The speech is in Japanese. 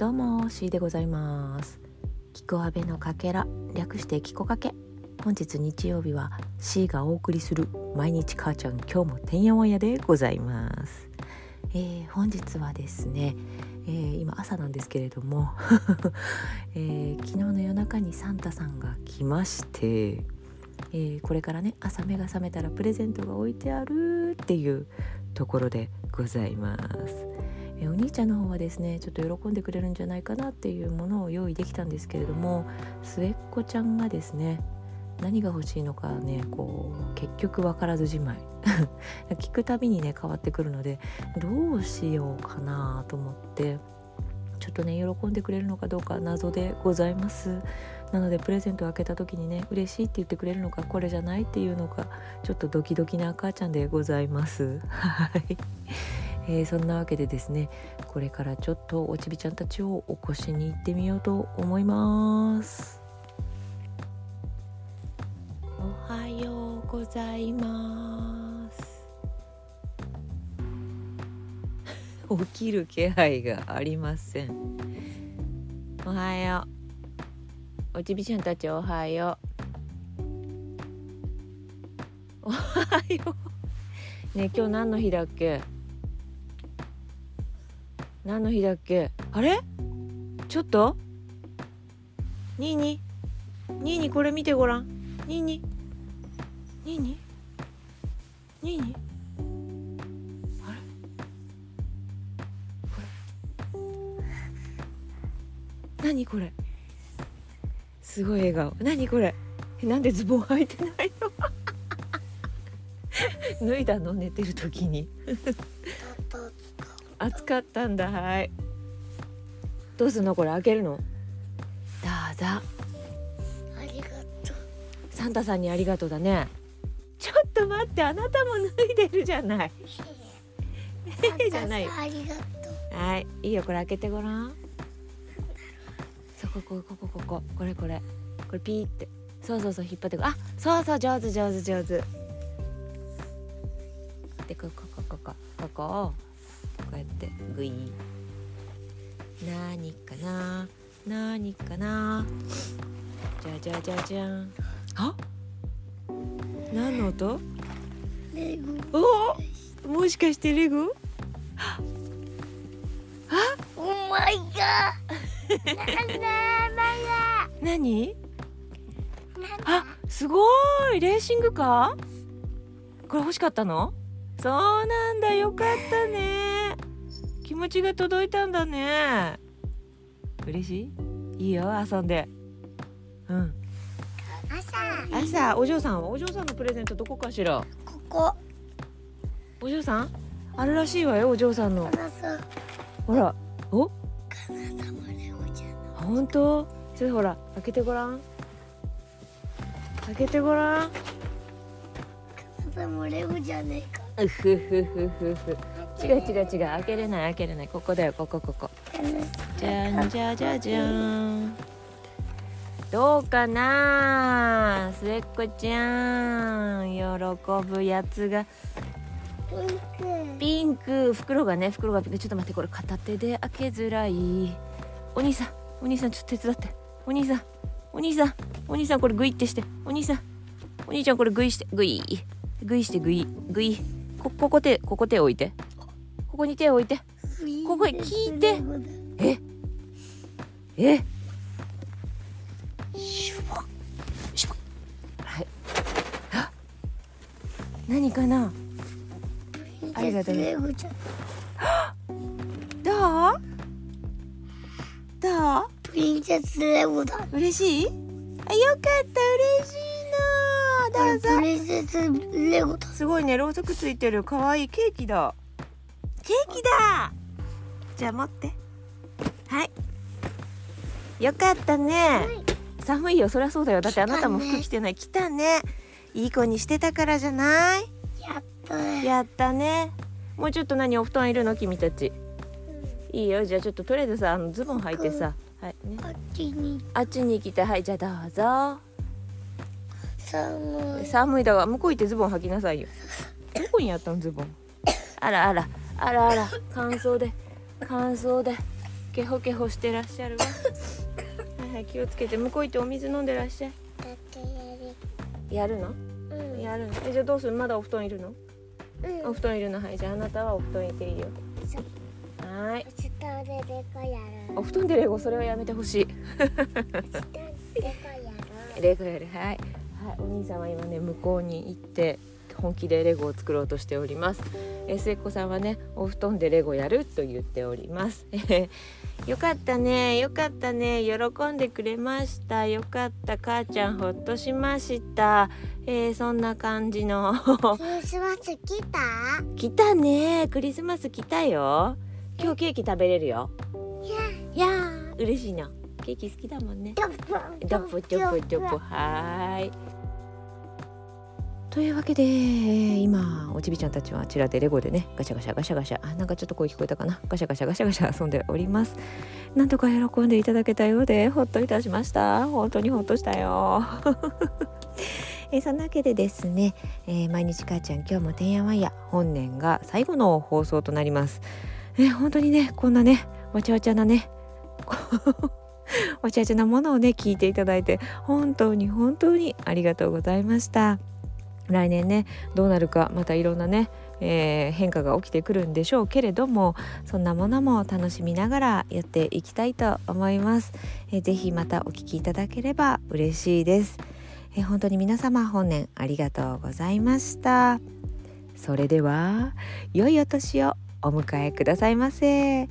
どうも C でございます。キコアベのかけら略してキコかけ。本日日曜日は C がお送りする毎日母ちゃん今日もてんやわんやでございます、えー本日はですね、えー今朝なんですけれども、えー昨日の夜中にサンタさんが来まして、えーこれからね朝目が覚めたらプレゼントが置いてあるっていうところでございます。えお兄ちゃんの方はですねちょっと喜んでくれるんじゃないかなっていうものを用意できたんですけれども末っ子ちゃんがですね何が欲しいのかねこう結局分からずじまい。聞くたびにね変わってくるのでどうしようかなと思ってちょっとね喜んでくれるのかどうか謎でございます。なのでプレゼントを開けた時にね嬉しいって言ってくれるのかこれじゃないっていうのかちょっとドキドキな母ちゃんでございます。はい、えーそんなわけでですねこれからちょっとおちびちゃんたちを起こしに行ってみようと思います。おはようございます。起きる気配がありません。おはよう。おちびちゃんたちおはよう。おはよう。ねえ今日何の日だっけ？何の日だっけ？あれ？ちょっと？ニーニー？ニーニーこれ見てごらん。ニーニー？ニーニー？ニーニー？あれ？これ？何これ？すごい笑顔。何これ？なんでズボン履いてないの？脱いだの？寝てる時に。暑かったんだ。はい。どうすんの？これ開けるの？どうぞ。ありがとう。サンタさんにありがとうだね。ちょっと待ってあなたも脱いでるじゃない。じゃないありがとう。はい。いいよこれ開けてごらん。そうこここここここれこれ。これピーって。そうそうそう引っ張ってこあそうそう上手上手上手。でこここここここをこうやってグイなにかななにかなじゃじゃじゃじゃん。あ？何の音？レゴ。お？もしかしてレゴオーマイガー。な何だ。あ？すごい。レーシングカーこれ欲しかったの？そうなんだ。よかったね気持ちが届いたんだね。嬉しい？いいよ遊んで。うん。朝。朝お嬢さんは？お嬢さんのプレゼントどこかしら？ここ。お嬢さん？あるらしいわよお嬢さんの。ほら。お？本当？それほら開けてごらん。開けてごらん。な。かなさもレゴじゃねえか。うふふふふふ。違う違う違う。開けれない開けれない。ここだよここここ。じゃんじゃじゃじゃん。どうかな末っ子ちゃん。喜ぶやつが。ピンク。ピンク袋がね袋がちょっと待ってこれ片手で開けづらい。お兄さんお兄さんちょっと手伝って。お兄さんお兄さんお兄さんこれグイってして。お兄さんお兄ちゃんこれグイして。グイ。グイしてグイ。グイ。こここ手ここ手置いて。ここに手置いて。ここへ聞いて。え？え？シュワシュワはい。あ何かな？ありがとう。どう？どう？プリンセスレゴだ。嬉しい？あよかった嬉しい。などうぞ。プリンセスレゴだ。すごいねろうそくついてる。かわいい。ケーキだ。ケーキだ。じゃあ持って。はい。よかったね、寒いよ。そりゃそうだよ。だってあなたも服着てない。来たね。いい子にしてたからじゃない？やった。ね。やったね。もうちょっと何お布団いるの？君たち。いいよ。じゃあちょっととりあえずさあのズボン履いてさ。はい。ね。あっちに。あっちに行きたい。はいじゃあどうぞ寒い。寒いだが向こう行ってズボン履きなさいよ。どこにやったのズボン？あらあら。あらあら。乾燥で。乾燥で。ケホケホしてらっしゃるわ。はいはい気をつけて。向こう行ってお水飲んでらっしゃい。ややるの？るうん。やるの？えじゃあどうする？まだお布団いるの？うん。お布団いるの？はいじゃああなたはお布団いていいよ。はーい下でレコやる。お布団でレゴそれはやめてほしい。下でレコやる。レゴやる。はい、はい、お兄さんは今ね向こうに行って本気でレゴを作ろうとしております。え末っ子さんはねお布団でレゴやると言っております。よかったねよかったね。喜んでくれました。よかった母ちゃんほっとしました。えー、そんな感じの。クリスマス来た？来たね。クリスマス来たよ。今日ケーキ食べれるよ。いやー嬉しいなケーキ好きだもんね。ドップドップドップドップはーい。というわけで今おちびちゃんたちはあちらでレゴでねガシャガシャガシャガシャ。あなんかちょっと声聞こえたかな。ガシャガシャガシャガシャ遊んでおります。なんとか喜んでいただけたようでほっといたしました。本当にほっとしたよ。えーそんなわけでですね、えー毎日母ちゃん今日もてんやわんや本年が最後の放送となります。えー本当にねこんなねわちゃわちゃなねわちゃちゃなものをね聞いていただいて本当に本当にありがとうございました。来年ねどうなるかまたいろんなね、えー変化が起きてくるんでしょうけれどもそんなものも楽しみながらやっていきたいと思います、えーぜひまたお聞きいただければ嬉しいです、えー本当に皆様本年ありがとうございました。それでは良いお年をお迎えくださいませ。